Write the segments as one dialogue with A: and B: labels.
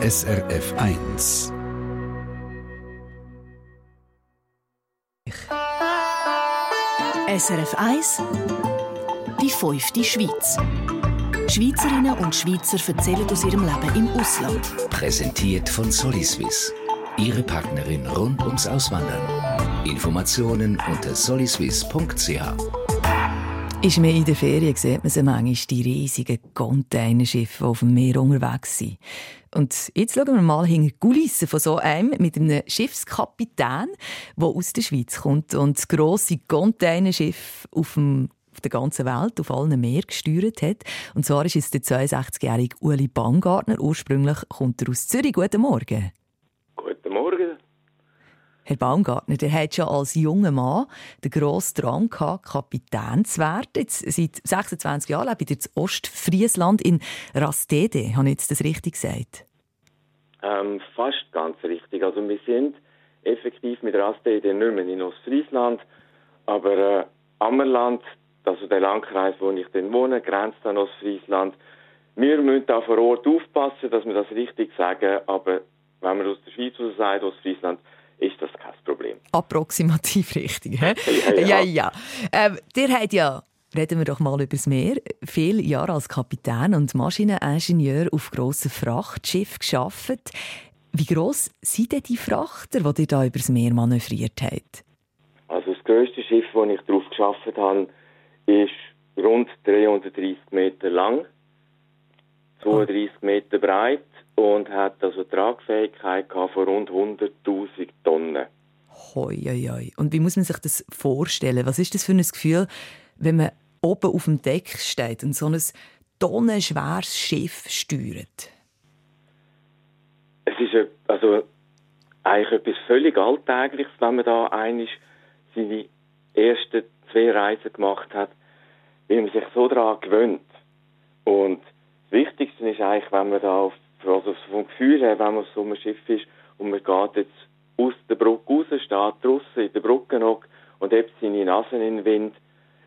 A: SRF 1.
B: SRF 1 Die fünfte Schweiz. Schweizerinnen und Schweizer erzählen aus ihrem Leben im Ausland.
C: Präsentiert von Soliswiss. Ihre Partnerin rund ums Auswandern. Informationen unter soliswiss.ch.
D: Ist man in der Ferien, sieht man so manchmal die riesigen Containerschiffe, die auf dem Meer unterwegs sind. Und jetzt schauen wir mal hinter die Kulissen von so einem mit einem Schiffskapitän, der aus der Schweiz kommt und grosse Containerschiff auf dem auf der ganzen Welt, auf allen Meeren gesteuert hat. Und zwar ist es der 62-jährige Uli Baumgartner. Ursprünglich kommt er aus Zürich. Guten Morgen. Herr Baumgartner, der hat schon als junger Mann den grossen Drang gehabt, Kapitän zu werden. Jetzt, seit 26 Jahren lebt er in Ostfriesland in Rastede. Habe ich jetzt das richtig gesagt?
E: Ähm, fast ganz richtig. Also wir sind effektiv mit Rastede nicht mehr in Ostfriesland, aber äh, Ammerland, also der Landkreis, wo ich dann wohne, grenzt an Ostfriesland. Wir müssen da vor Ort aufpassen, dass wir das richtig sagen, aber wenn man aus der Schweiz sagt, Ostfriesland, ist das kein Problem.
D: Approximativ richtig? Ja, ja. ja, ja. Ähm, der hat ja, reden wir doch mal über das Meer, viele Jahre als Kapitän und Maschineningenieur auf grossen Frachtschiffen geschafft. Wie gross sind denn die Frachter, die ihr da übers Meer manövriert habt?
E: Also das grösste Schiff, das ich drauf geschafft habe, ist rund 330 Meter lang, 32 Meter breit und hat also Tragfähigkeit von rund 100.000 Tonnen.
D: Hoi, hoi, hoi. Und wie muss man sich das vorstellen? Was ist das für ein Gefühl, wenn man oben auf dem Deck steht und so ein tonnenschweres Schiff steuert?
E: Es ist also eigentlich etwas völlig Alltägliches, wenn man da eigentlich seine ersten zwei Reisen gemacht hat, weil man sich so daran gewöhnt. Und das Wichtigste ist eigentlich, wenn man da auf, also vom Gefühl her, wenn man so einem Schiff ist und man geht jetzt aus der Brücke raus, steht draussen in der Brücke noch und hebt seine Nase in den Wind.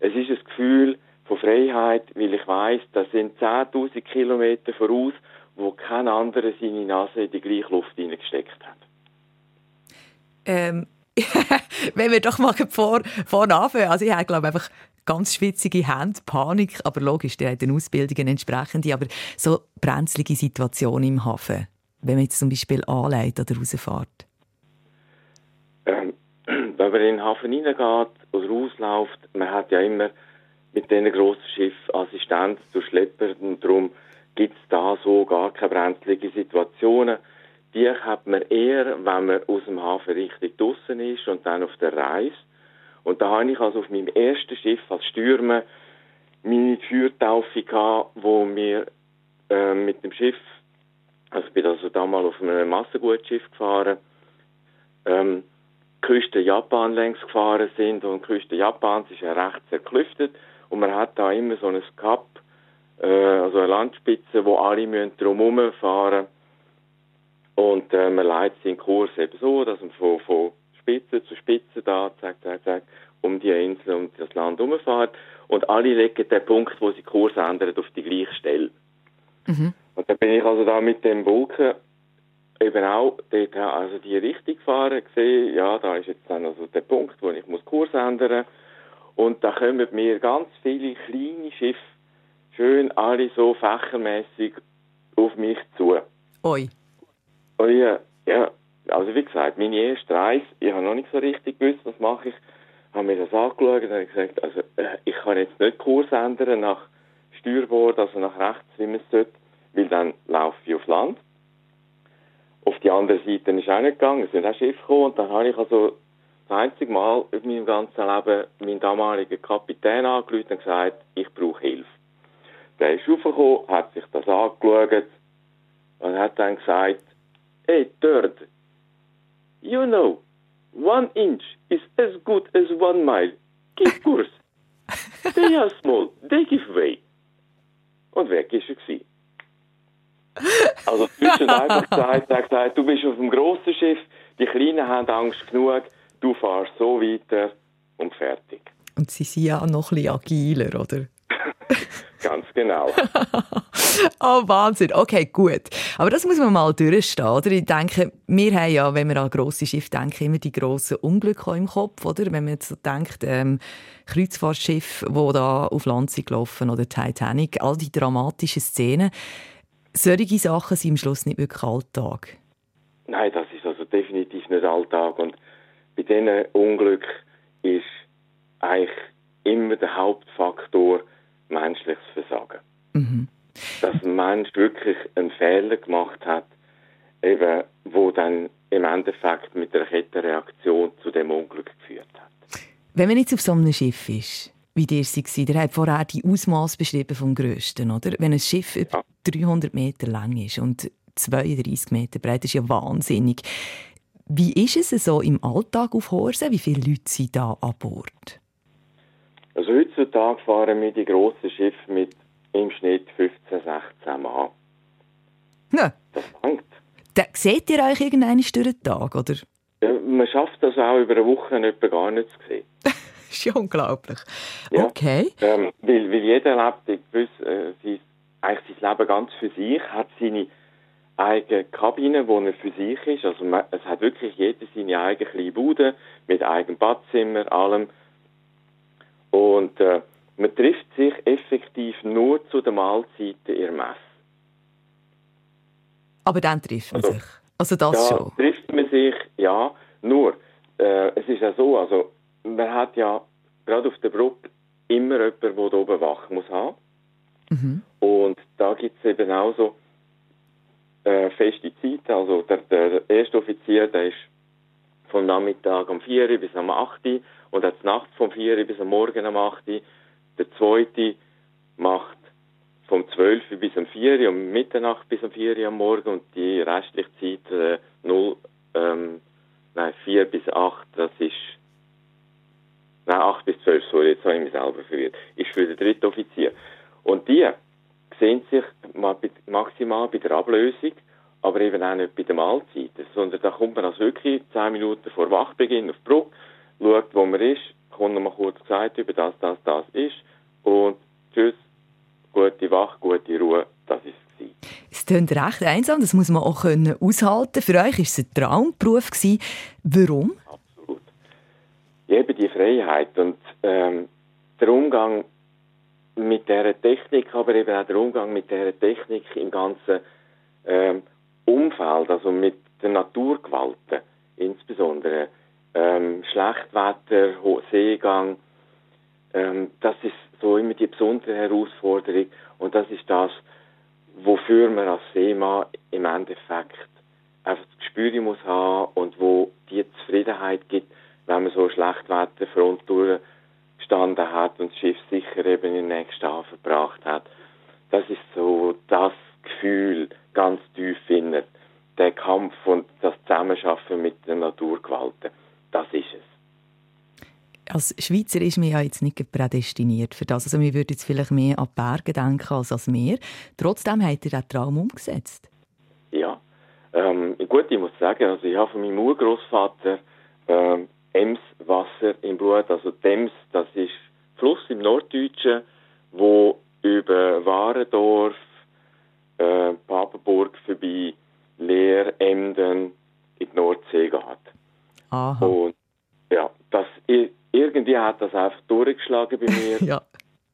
E: Es ist ein Gefühl von Freiheit, weil ich weiss, das sind 10.000 Kilometer voraus, wo kein anderer seine Nase in die gleiche Luft hineingesteckt hat.
D: Ähm, wenn wir doch mal vor, vorne anfangen. Also ich glaube einfach ganz schwitzige Hände, Panik, aber logisch, der hat eine Ausbildung entsprechende, aber so brenzlige Situation im Hafen, wenn man jetzt zum Beispiel anleitet oder rausfährt.
E: Ähm, wenn man in den Hafen hineingeht oder rausläuft, man hat ja immer mit diesen grossen Schiffen Assistenz durch Schlepper und darum gibt es da so gar keine brenzlige Situationen die hat man eher, wenn man aus dem Hafen richtig draußen ist und dann auf der Reise. Und da habe ich also auf meinem ersten Schiff als Stürmer meine Feuertaufe gehabt, wo wir äh, mit dem Schiff, also ich bin also damals auf einem Massengutschiff gefahren, ähm, Küste Japan längs gefahren sind und Küste Japans ist ja recht zerklüftet und man hat da immer so ein Kap, äh, also eine Landspitze, wo alle müssen drumherum fahren. Und äh, man leitet seinen Kurs eben so, dass man von, von Spitze zu Spitze da, zack, zack, zack, um die Insel, um das Land herumfährt. Und alle legen den Punkt, wo sie Kurs ändern, auf die gleiche Stelle. Mhm. Und dann bin ich also da mit dem Wolken eben auch dort, also die Richtung gefahren, gesehen, ja, da ist jetzt dann also der Punkt, wo ich muss Kurs ändern Und da kommen mir ganz viele kleine Schiffe, schön alle so fächermäßig auf mich zu.
D: Oi.
E: Und ich, ja, also wie gesagt, meine erste Reise, ich habe noch nicht so richtig gewusst, was mache ich. Habe mir das angeschaut und habe gesagt, also äh, ich kann jetzt nicht Kurs ändern nach Steuerbord, also nach rechts, wie man es sollte, weil dann laufe ich auf Land. Auf die andere Seite ist auch nicht gegangen, es sind auch Schiffe gekommen und dann habe ich also das einzige Mal in meinem ganzen Leben meinen damaligen Kapitän angerufen und gesagt, ich brauche Hilfe. Der ist raufgekommen, hat sich das angeschaut und hat dann gesagt, a third. You know, one inch is as good as one mile. Keep course. they are small, they give way. Und weg ist er gewesen. Also zwischen einfach gesagt, er gesagt, du bist auf dem grossen Schiff, die Kleinen haben Angst genug, du fährst so weiter und fertig.
D: Und sie sind ja noch ein bisschen agiler, oder?
E: Ganz genau.
D: oh, Wahnsinn. Okay, gut. Aber das muss man mal durchstehen, oder? Ich denke, wir haben ja, wenn wir an grosse Schiffe denken, immer die grossen Unglücke im Kopf, oder? Wenn man jetzt so denkt, ähm, Kreuzfahrtschiff, wo da auf Land sind gelaufen, oder Titanic, all die dramatischen Szenen. Solche Sachen sind am Schluss nicht wirklich Alltag.
E: Nein, das ist also definitiv nicht Alltag. Und bei diesen Unglücken ist eigentlich immer der Hauptfaktor menschliches Versagen. Mhm. Dass ein Mensch wirklich einen Fehler gemacht hat, eben, wo dann im Endeffekt mit der Kettenreaktion zu dem Unglück geführt hat.
D: Wenn man jetzt auf so einem Schiff ist, wie dir sie war, der hat vorher die Ausmaß beschrieben vom Größten, oder? Wenn ein Schiff ja. 300 Meter lang ist und 32 Meter breit, ist ja wahnsinnig. Wie ist es so im Alltag auf Horsen? Wie viele Leute sind da an Bord?
E: Also heutzutage fahren wir die grossen Schiffe mit im Schnitt 15, 16 Mann.
D: Ja.
E: Das langt.
D: Da seht ihr euch irgendeinen durch den Tag, oder?
E: Ja, man schafft das auch über eine Woche etwa gar nicht zu sehen.
D: das ist ja unglaublich. Ja, okay.
E: Ähm, weil, weil jeder lebt gewiss, äh, sein, eigentlich sein Leben ganz für sich, hat seine eigene Kabine, wo er für sich ist. Also man, es hat wirklich jeder seine eigene kleine Bude mit eigenem Badzimmer, allem. Und äh, man trifft sich effektiv nur zu den Mahlzeiten in Messe.
D: Aber dann trifft man also, sich. Also das
E: ja,
D: schon.
E: trifft man sich, ja. Nur, äh, es ist ja so, also man hat ja gerade auf der Brücke immer jemanden, der da oben wach muss haben. Mhm. Und da gibt es eben auch so äh, feste Zeiten. Also der, der erste Offizier, der ist vom Nachmittag um 4 Uhr bis um 8 Uhr und hat nachts vom 4 Uhr bis am Morgen um 8 Uhr. Der zweite macht vom 12 Uhr bis um 4 Uhr, um Mitternacht bis um 4 Uhr am Morgen und die restliche Zeit äh, 0, ähm, nein, 4 bis 8, das ist nein, 8 bis 12, sorry, jetzt habe ich mich selber verwirrt, ist für den dritten Offizier. Und die sehen sich maximal bei der Ablösung aber eben auch nicht bei den Mahlzeiten, sondern da kommt man also wirklich zehn Minuten vor Wachbeginn auf die Brücke, schaut, wo man ist, kommt noch mal kurz gesagt, über das, das, das ist und tschüss, gute Wach, gute Ruhe, das ist es.
D: Es klingt recht einsam, das muss man auch können aushalten. Für euch war es ein Traumberuf. Gewesen. Warum?
E: Absolut. Eben die Freiheit und ähm, der Umgang mit dieser Technik, aber eben auch der Umgang mit dieser Technik im ganzen ähm, Umfeld, also mit den Naturgewalten insbesondere, ähm, Schlechtwetter, Seegang, ähm, das ist so immer die besondere Herausforderung und das ist das, wofür man als Seemann im Endeffekt einfach das Gespür muss haben und wo die Zufriedenheit gibt, wenn man so Schlechtwetterfront durchgestanden hat und das Schiff sicher eben in den nächsten Hafen gebracht hat. Das ist so das Gefühl ganz tief innen. Der Kampf und das Zusammenschaffen mit den Naturgewalten, das ist es.
D: Als Schweizer ist man ja jetzt nicht prädestiniert für das. Also wir würden jetzt vielleicht mehr an Berge denken als an Meer. Trotzdem hat er den Traum umgesetzt.
E: Ja, ähm, gut, ich muss sagen, also ich habe von meinem Urgroßvater ähm, Emswasser im Blut. Also Dems, das ist Fluss im Norddeutschen, wo über Warendorf, äh, Papenburg vorbei, Leer, Emden in die Nordsee geht.
D: Aha.
E: Und ja, das, irgendwie hat das einfach durchgeschlagen bei mir.
D: ja.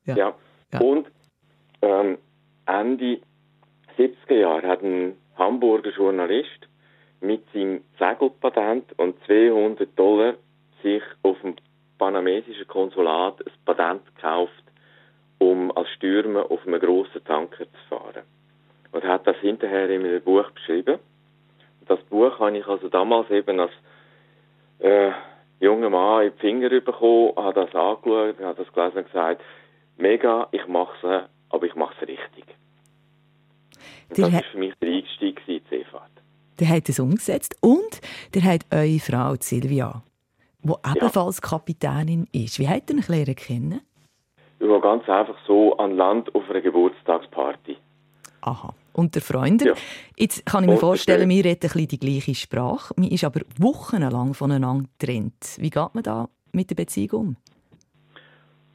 D: Ja.
E: ja. ja. Und ähm, Ende 70er Jahre hat ein Hamburger Journalist mit seinem Segelpatent und 200 Dollar sich auf dem panamesischen Konsulat ein Patent gekauft, um als Stürmer auf einem grossen Tanker zu fahren und hat das hinterher in einem Buch beschrieben. Das Buch habe ich also damals eben als äh, junger Mann in die Finger bekommen, habe das angeschaut, habe das gelesen und gesagt, mega, ich mache es, aber ich mache es richtig. Und das war für mich der Einstieg in die Seefahrt.
D: Der hat es umgesetzt und der hat eure Frau Silvia, die ebenfalls ja. Kapitänin ist. Wie hat ihr ihn kennen?
E: Ja, ganz einfach so an Land auf einer Geburtstagsparty.
D: Aha. Unter Freunden. Ja. Jetzt kann ich mir vorstellen, wir reden ein bisschen die gleiche Sprache. Man ist aber wochenlang voneinander getrennt. Wie geht man da mit der Beziehung um?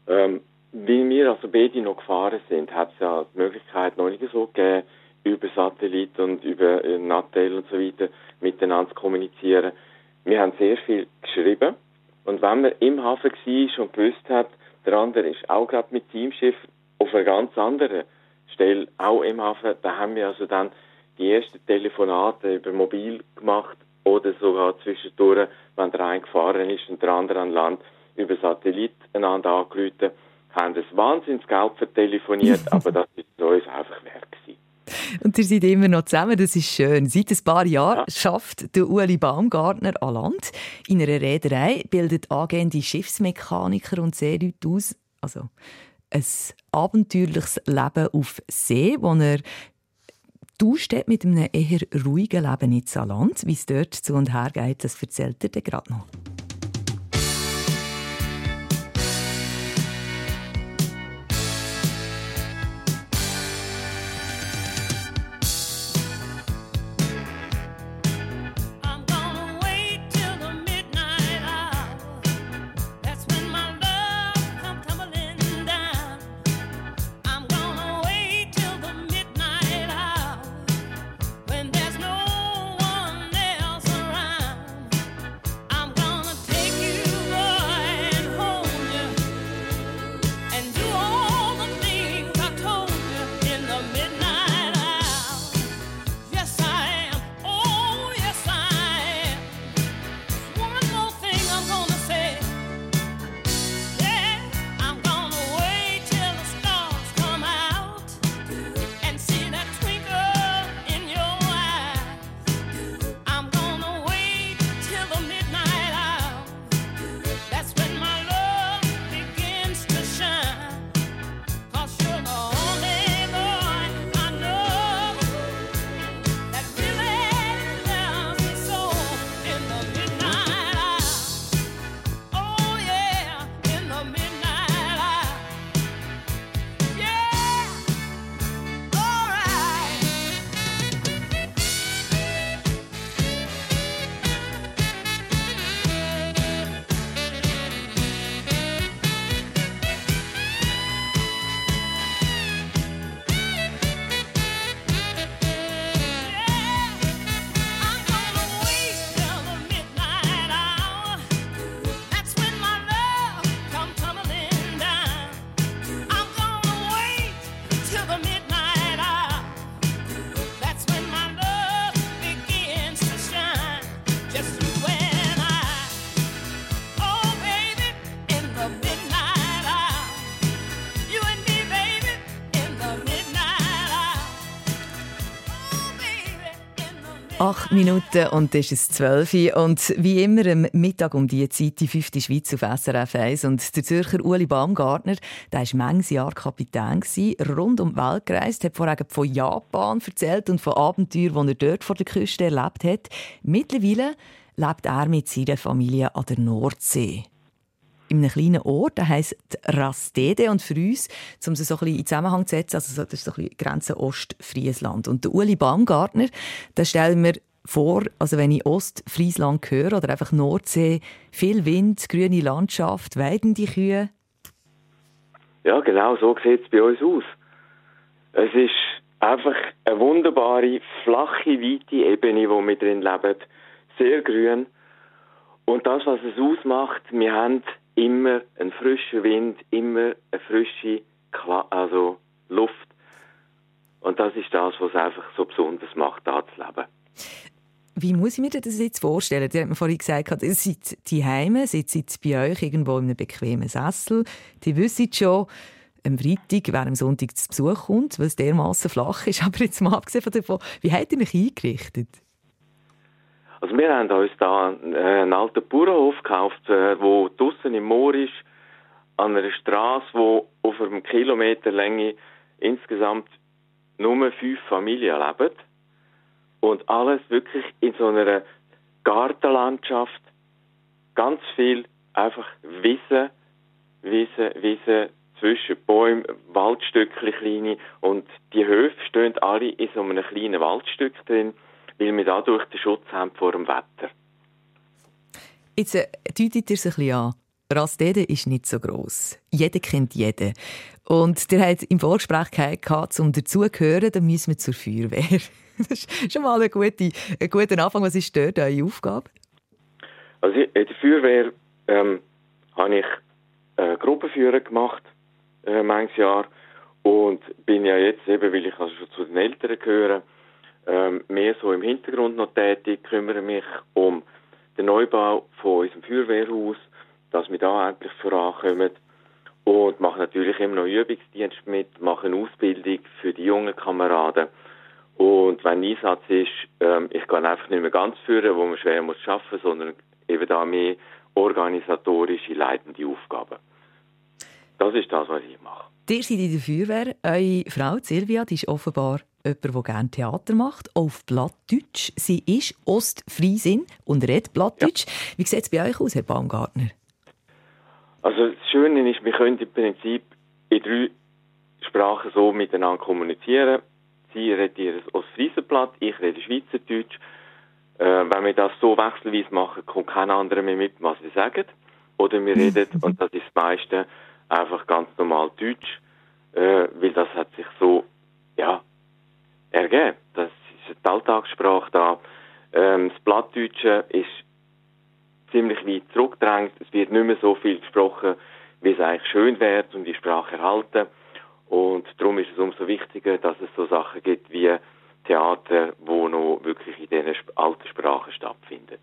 E: Ähm, Weil wir also beide noch gefahren sind, hat es ja die Möglichkeit noch nicht so gegeben, über Satellit und über äh, Nattel und so weiter miteinander zu kommunizieren. Wir haben sehr viel geschrieben und wenn man im Hafen war und gewusst hat, der andere ist auch gerade mit Teamschiff auf einer ganz anderen Stelle, auch im Hafen, da haben wir also dann die ersten Telefonate über Mobil gemacht oder sogar zwischendurch, wenn der eine gefahren ist und der andere an Land, über Satellit einander angerufen, haben das wahnsinns Geld vertelefoniert, aber das ist uns einfach wert gewesen.
D: Und ihr seid immer noch zusammen, das ist schön. Seit ein paar Jahren ja. schafft der Ueli Baumgartner an Land. In einer Reederei bildet angehende Schiffsmechaniker und Seeleute aus. Also ein abenteuerliches Leben auf See, wo er tauscht mit einem eher ruhigen Leben in Saarland. Wie es dort zu und her geht, das erzählt er gerade noch. Acht Minuten und es ist zwölf. Und wie immer am Mittag um diese Zeit die fünfte Schweiz auf SRF 1. Und der Zürcher Uli Baumgartner, der war manches Jahr Kapitän, rund um die Welt gereist, hat vorher von Japan erzählt und von Abenteuern, die er dort vor der Küste erlebt hat. Mittlerweile lebt er mit seiner Familie an der Nordsee in einem kleinen Ort, der heisst Rastede. Und für uns, um es so ein bisschen in Zusammenhang zu setzen, also das ist so ein bisschen Grenze Ostfriesland. Und der Uli Baumgartner, da stellen wir vor, also wenn ich Ostfriesland höre oder einfach Nordsee, viel Wind, grüne Landschaft, weidende Kühe.
E: Ja, genau so sieht es bei uns aus. Es ist einfach eine wunderbare, flache, weite Ebene, wo wir drin leben. Sehr grün. Und das, was es ausmacht, wir haben immer ein frischer Wind, immer eine frische Kla also Luft. Und das ist das, was es einfach so besonders macht, da zu leben.
D: Wie muss ich mir das jetzt vorstellen? Ihr habt mir vorhin gesagt, ihr seid die Heime, sitzt bei euch irgendwo in einem bequemen Sessel. Die wissen schon, am Freitag, wer am Sonntag zu Besuch kommt, weil es dermaßen flach ist. Aber jetzt mal abgesehen davon, wie habt ihr euch eingerichtet?
E: Also wir haben uns da einen alten Bauernhof gekauft, der äh, draussen im Moor ist, an einer Straße, wo auf einem Kilometer Länge insgesamt nur fünf Familien leben. Und alles wirklich in so einer Gartenlandschaft. Ganz viel einfach Wiese, Wiese, Wiese zwischen Bäumen, Waldstückchen kleine. Und die Höfe stehen alle in so einem kleinen Waldstück drin weil wir dadurch den Schutz haben vor dem Wetter.
D: Jetzt äh, deutet ihr es ein bisschen an. Rastede ist nicht so gross. Jeder kennt jeden. Und der hat im Vorgespräch gehabt, um dazugehören, dann müssen wir zur Feuerwehr. Das ist schon mal ein guter, ein guter Anfang. Was ist dort eure Aufgabe?
E: Also in der Feuerwehr ähm, habe ich äh, Gruppenführer gemacht, äh, manches Jahr. Und bin ja jetzt eben, weil ich also schon zu den Älteren gehöre, ähm, mehr so im Hintergrund noch tätig, kümmere mich um den Neubau von unserem Feuerwehrhaus, dass wir da endlich vorankommen und mache natürlich immer noch Übungsdienst mit, mache eine Ausbildung für die jungen Kameraden und wenn Einsatz ist, ähm, ich kann einfach nicht mehr ganz führen, wo man schwer muss schaffen, sondern eben da mehr organisatorische, leitende Aufgaben. Das ist das, was ich mache.
D: Ihr seid in der Feuerwehr. Eure Frau Silvia die ist offenbar jemand, der gerne Theater macht, auf Plattdeutsch. Sie ist Ostfriesin und redet Plattdeutsch. Ja. Wie sieht es bei euch aus, Herr Baumgartner?
E: Also das Schöne ist, wir können im Prinzip in drei Sprachen so miteinander kommunizieren. Sie redet ihr Ostfriesenplatt, ich rede Schweizerdeutsch. Äh, wenn wir das so wechselweise machen, kommt kein anderer mehr mit, was wir sagen. Oder wir reden, und das ist das meiste, einfach ganz normal Deutsch, äh, weil das hat sich so, ja, ergeben. Das ist eine Alltagssprache da. Ähm, das Plattdeutsche ist ziemlich weit zurückgedrängt. Es wird nicht mehr so viel gesprochen, wie es eigentlich schön wäre, um die Sprache erhalten. Und darum ist es umso wichtiger, dass es so Sachen gibt wie Theater, wo noch wirklich in diesen alten Sprachen stattfindet.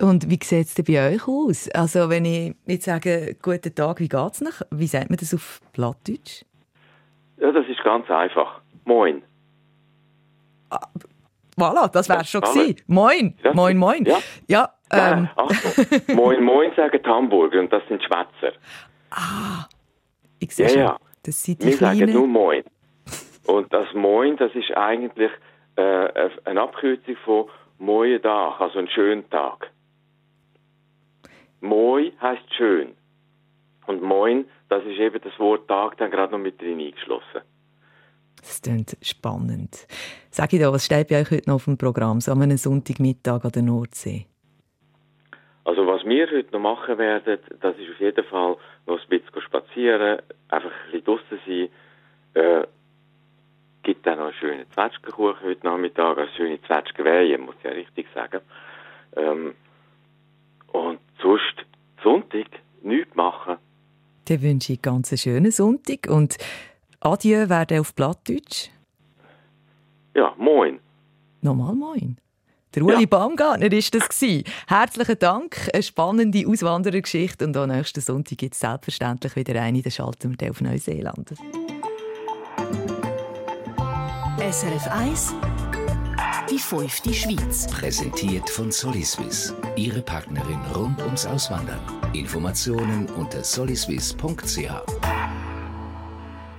D: Und wie sieht es denn bei euch aus? Also wenn ich jetzt sage, guten Tag, wie geht's noch? Wie sagt man das auf Plattdeutsch?
E: Ja, das ist ganz einfach. Moin.
D: Ah, voilà, das wäre schon gewesen. Moin, ja. moin, moin.
E: Ja,
D: ja ähm.
E: Nein, moin, moin sagen die Hamburger und das sind Schwätzer.
D: Ah, ich sehe
E: ja,
D: schon.
E: Ja.
D: Das sind die
E: Wir
D: kleinen...
E: sagen nur Moin. Und das Moin, das ist eigentlich äh, eine Abkürzung von Moin Tag, also ein schönen Tag. Moi heißt schön. Und Moin, das ist eben das Wort Tag dann gerade noch mit drin eingeschlossen.
D: Das klingt spannend. Sag ich da, was steht bei euch heute noch auf dem Programm, so an einem Sonntagmittag an der Nordsee?
E: Also was wir heute noch machen werden, das ist auf jeden Fall noch ein bisschen spazieren, einfach ein bisschen draussen sein. Äh, gibt dann noch einen schönen Zwetschgenkuchen heute Nachmittag, eine schöne Zwetschgenweihe, muss ich ja richtig sagen. Ähm, und sonst Sonntag nichts machen.
D: Dann wünsche ich ganz einen schönen Sonntag und Adieu werden auf Plattdeutsch.
E: Ja, moin.
D: Nochmal moin. Der Uli ja. Baumgartner war das. Herzlichen Dank, eine spannende Auswanderergeschichte und am nächsten Sonntag gibt es selbstverständlich wieder eine, dann schalten wir auf Neuseeland.
B: SRF 1 Die fünfte Schweiz.
C: Präsentiert von Soliswiss. Ihre Partnerin rund ums Auswandern. Informationen unter soliswiss.ch.